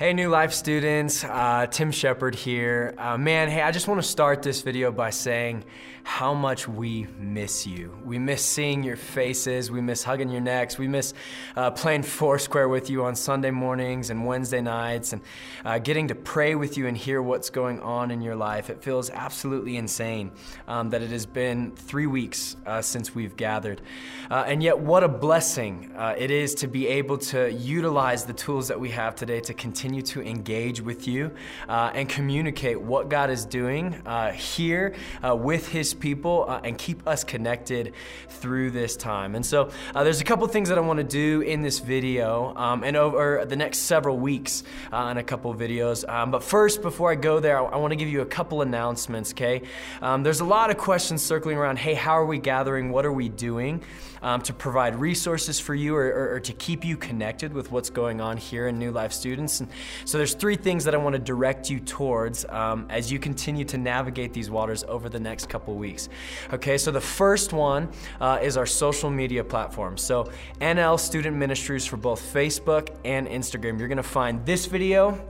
Hey, New Life students, uh, Tim Shepard here. Uh, man, hey, I just want to start this video by saying how much we miss you. We miss seeing your faces, we miss hugging your necks, we miss uh, playing Foursquare with you on Sunday mornings and Wednesday nights, and uh, getting to pray with you and hear what's going on in your life. It feels absolutely insane um, that it has been three weeks uh, since we've gathered. Uh, and yet, what a blessing it is to be able to utilize the tools that we have today to continue continue to engage with you uh, and communicate what God is doing uh, here uh, with His people uh, and keep us connected through this time. And so uh, there's a couple things that I want to do in this video um, and over the next several weeks uh, in a couple videos. Um, but first, before I go there, I, I want to give you a couple announcements, okay? Um, there's a lot of questions circling around hey, how are we gathering? What are we doing um, to provide resources for you or, or, or to keep you connected with what's going on here in New Life Students? And so there's three things that I want to direct you towards um, as you continue to navigate these waters over the next couple weeks. Okay, so the first one uh, is our social media platform. So NL Student Ministries for both Facebook and Instagram. You're going to find this video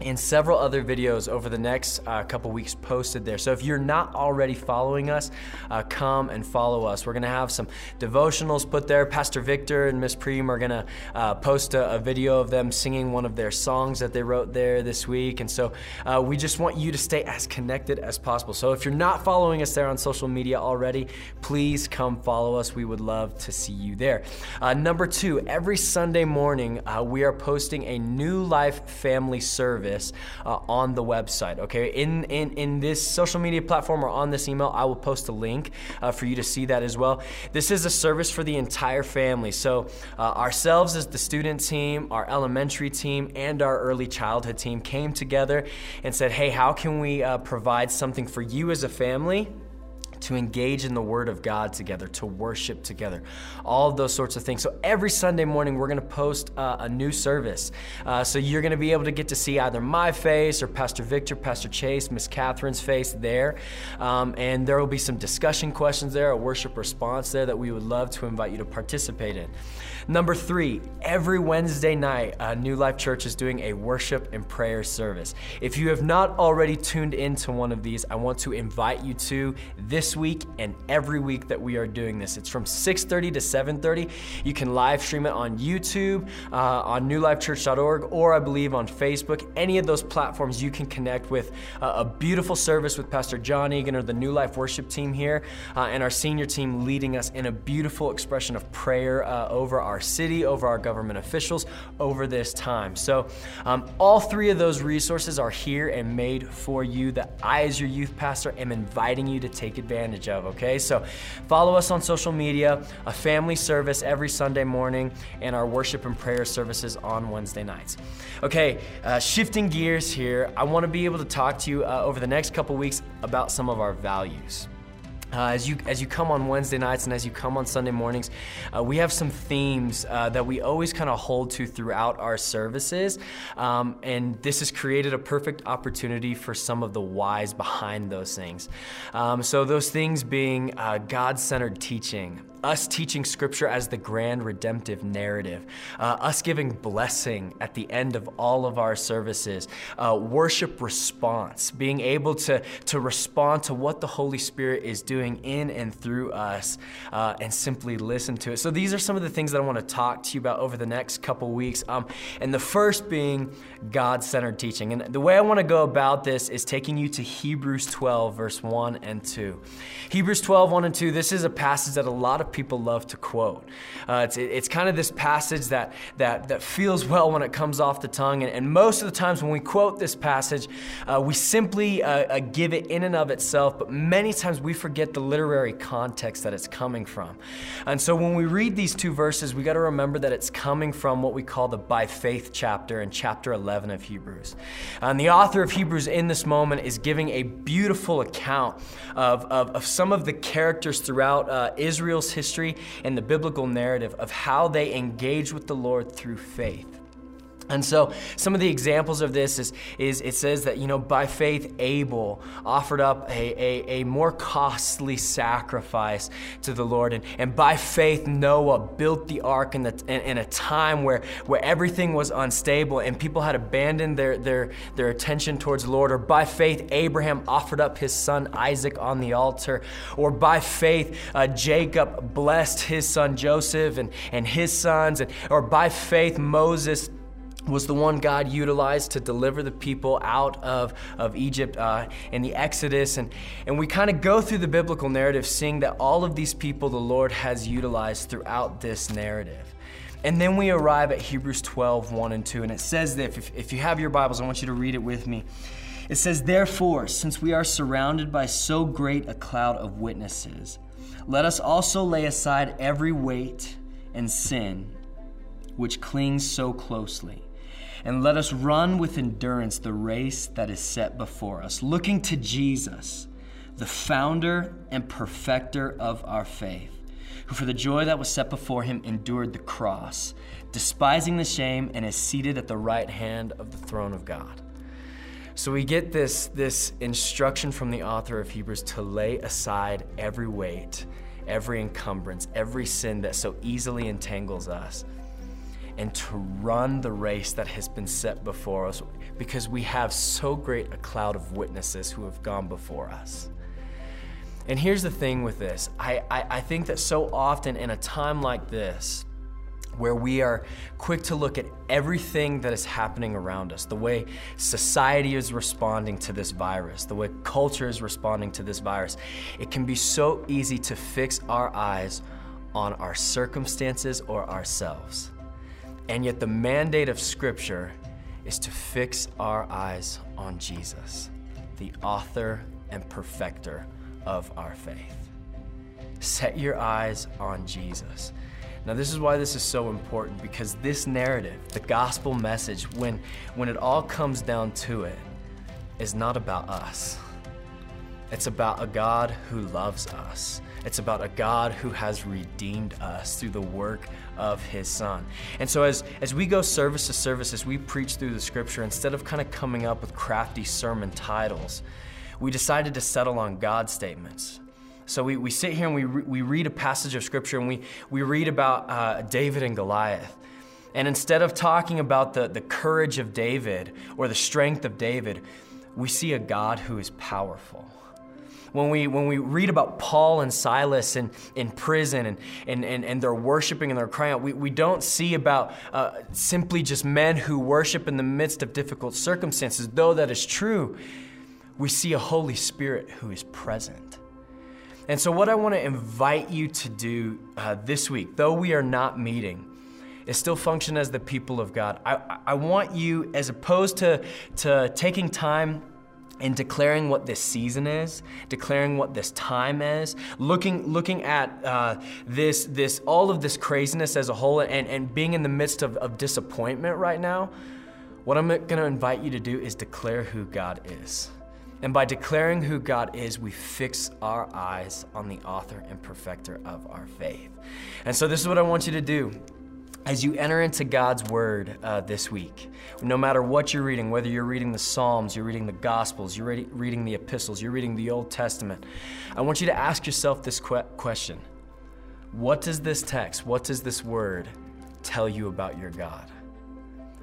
and several other videos over the next uh, couple weeks posted there. So if you're not already following us, uh, come and follow us. We're to have some devotionals put there. Pastor Victor and Miss Preem are to uh, post a, a, video of them singing one of their songs that they wrote there this week. And so uh, we just want you to stay as connected as possible. So if you're not following us there on social media already, please come follow us. We would love to see you there. Uh, number two, every Sunday morning, uh, we are posting a New Life Family Service this uh, on the website. Okay, in, in in this social media platform or on this email, I will post a link uh, for you to see that as well. This is a service for the entire family. So uh, ourselves as the student team, our elementary team, and our early childhood team came together and said, "Hey, how can we uh, provide something for you as a family?" To engage in the Word of God together, to worship together, all of those sorts of things. So every Sunday morning, we're going to post uh, a new service. Uh, so you're going to be able to get to see either my face or Pastor Victor, Pastor Chase, Miss Catherine's face there. Um, and there will be some discussion questions there, a worship response there that we would love to invite you to participate in. Number three, every Wednesday night, uh, New Life Church is doing a worship and prayer service. If you have not already tuned into one of these, I want to invite you to this week and every week that we are doing this. It's from 6:30 to 7:30. You can live stream it on YouTube, uh, on newlifechurch.org, or I believe on Facebook. Any of those platforms, you can connect with uh, a beautiful service with Pastor Jon Egan or the New Life worship team here, uh, and our senior team leading us in a beautiful expression of prayer uh, over our city, over our government officials, over this time. So, um, all three of those resources are here and made for you that I, as your youth pastor, am inviting you to take advantage of, okay? So, follow us on social media, a family service every Sunday morning, and our worship and prayer services on Wednesday nights. Okay, uh, shifting gears here, I want to be able to talk to you uh, over the next couple weeks about some of our values. Uh, as you as you come on Wednesday nights and as you come on Sunday mornings, uh, we have some themes uh, that we always kind of hold to throughout our services, um, and this has created a perfect opportunity for some of the whys behind those things. Um, so those things being uh, God-centered teaching, us teaching scripture as the grand redemptive narrative, uh, us giving blessing at the end of all of our services, uh, worship response, being able to, to respond to what the Holy Spirit is doing in and through us uh, and simply listen to it. So, these are some of the things that I want to talk to you about over the next couple weeks. Um, and the first being God centered teaching. And the way I want to go about this is taking you to Hebrews 12, verse 1 and 2. Hebrews 12, 1 and 2, this is a passage that a lot of people love to quote. Uh, it's, it's kind of this passage that, that, that feels well when it comes off the tongue. And, and most of the times when we quote this passage, uh, we simply uh, uh, give it in and of itself, but many times we forget the literary context that it's coming from. And so when we read these two verses, we got to remember that it's coming from what we call the by faith chapter in chapter 11 of Hebrews. And the author of Hebrews in this moment is giving a beautiful account of, of, of some of the characters throughout uh, Israel's history and the biblical narrative of how they engage with the Lord through faith. And so some of the examples of this is, is it says that, you know, by faith Abel offered up a, a, a more costly sacrifice to the Lord. And, and by faith Noah built the ark in, the, in, in, a time where, where everything was unstable and people had abandoned their, their, their attention towards the Lord. Or by faith Abraham offered up his son Isaac on the altar. Or by faith uh, Jacob blessed his son Joseph and, and his sons. And, or by faith Moses was the one God utilized to deliver the people out of, of Egypt uh, in the Exodus. And, and we kind of go through the biblical narrative seeing that all of these people the Lord has utilized throughout this narrative. And then we arrive at Hebrews 12, 1 and 2. And it says that if, if you have your Bibles, I want you to read it with me. It says, Therefore, since we are surrounded by so great a cloud of witnesses, let us also lay aside every weight and sin which clings so closely and let us run with endurance the race that is set before us, looking to Jesus, the founder and perfecter of our faith, who for the joy that was set before him endured the cross, despising the shame, and is seated at the right hand of the throne of God. So we get this, this instruction from the author of Hebrews to lay aside every weight, every encumbrance, every sin that so easily entangles us and to run the race that has been set before us because we have so great a cloud of witnesses who have gone before us. And here's the thing with this I, I, I, think that so often in a time like this, where we are quick to look at everything that is happening around us, the way society is responding to this virus, the way culture is responding to this virus, it can be so easy to fix our eyes on our circumstances or ourselves. And yet, the mandate of Scripture is to fix our eyes on Jesus, the author and perfecter of our faith. Set your eyes on Jesus. Now, this is why this is so important because this narrative, the gospel message, when, when it all comes down to it, is not about us. It's about a God who loves us. It's about a God who has redeemed us through the work of his son. And so as, as we go service to service, as we preach through the scripture, instead of kind of coming up with crafty sermon titles, we decided to settle on God statements. So we, we sit here and we, re- we read a passage of scripture and we, we read about uh, David and Goliath. And instead of talking about the, the courage of David or the strength of David, we see a God who is powerful when we, when we read about Paul and Silas in, in prison and, and, and, and they're worshiping and they're crying out, we, we don't see about uh, simply just men who worship in the midst of difficult circumstances. Though that is true, we see a Holy Spirit who is present. And so, what I want to invite you to do uh, this week, though we are not meeting, is still function as the people of God. I, I want you, as opposed to, to taking time and declaring what this season is, declaring what this time is, looking looking at uh, this this all of this craziness as a whole, and and being in the midst of, of disappointment right now. What I'm going to invite you to do is declare who God is. And by declaring who God is, we fix our eyes on the author and perfecter of our faith. And so, this is what I want you to do as you enter into God's Word uh, this week, no matter what you're reading, whether you're reading the Psalms, you're reading the Gospels, you're reading the epistles, you're reading the Old Testament, I want you to ask yourself this que- question What does this text, what does this Word tell you about your God?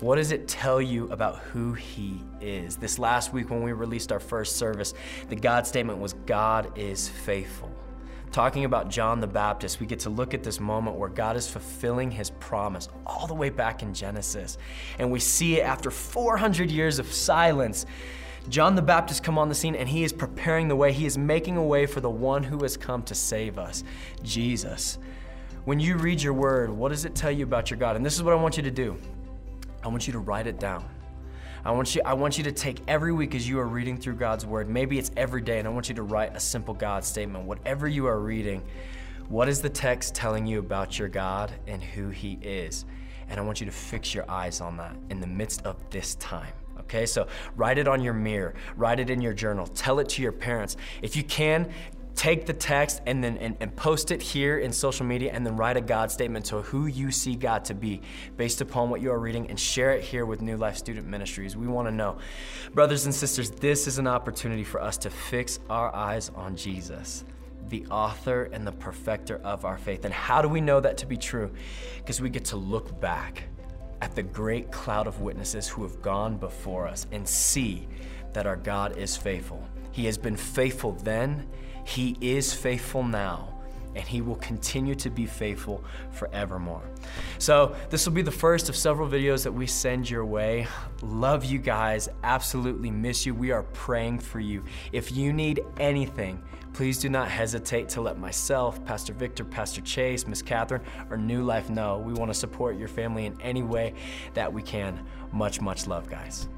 What does it tell you about who He is? This last week, when we released our first service, the God statement was God is faithful talking about John the Baptist, we get to look at this moment where God is fulfilling his promise all the way back in Genesis. And we see it after 400 years of silence. John the Baptist come on the scene and he is preparing the way. He is making a way for the one who has come to save us, Jesus. When you read your word, what does it tell you about your God? And this is what I want you to do. I want you to write it down. I want you, I want you to take every week as you are reading through God's Word, maybe it's every day, and I want you to write a simple God statement. Whatever you are reading, what is the text telling you about your God and who He is? And I want you to fix your eyes on that in the midst of this time. Okay, so write it on your mirror, write it in your journal, tell it to your parents. If you can, take the text and then and, and, post it here in social media and then write a God statement to who you see God to be based upon what you are reading and share it here with New Life Student Ministries. We want to know. Brothers and sisters, this is an opportunity for us to fix our eyes on Jesus, the author and the perfecter of our faith. And how do we know that to be true? Because we get to look back at the great cloud of witnesses who have gone before us and see that our God is faithful. He has been faithful then he is faithful now, and He will continue to be faithful forevermore. So, this will be the first of several videos that we send your way. Love you guys, absolutely miss you. We are praying for you. If you need anything, please do not hesitate to let myself, Pastor Victor, Pastor Chase, Miss Catherine, or New Life know. We want to support your family in any way that we can. Much, much love, guys.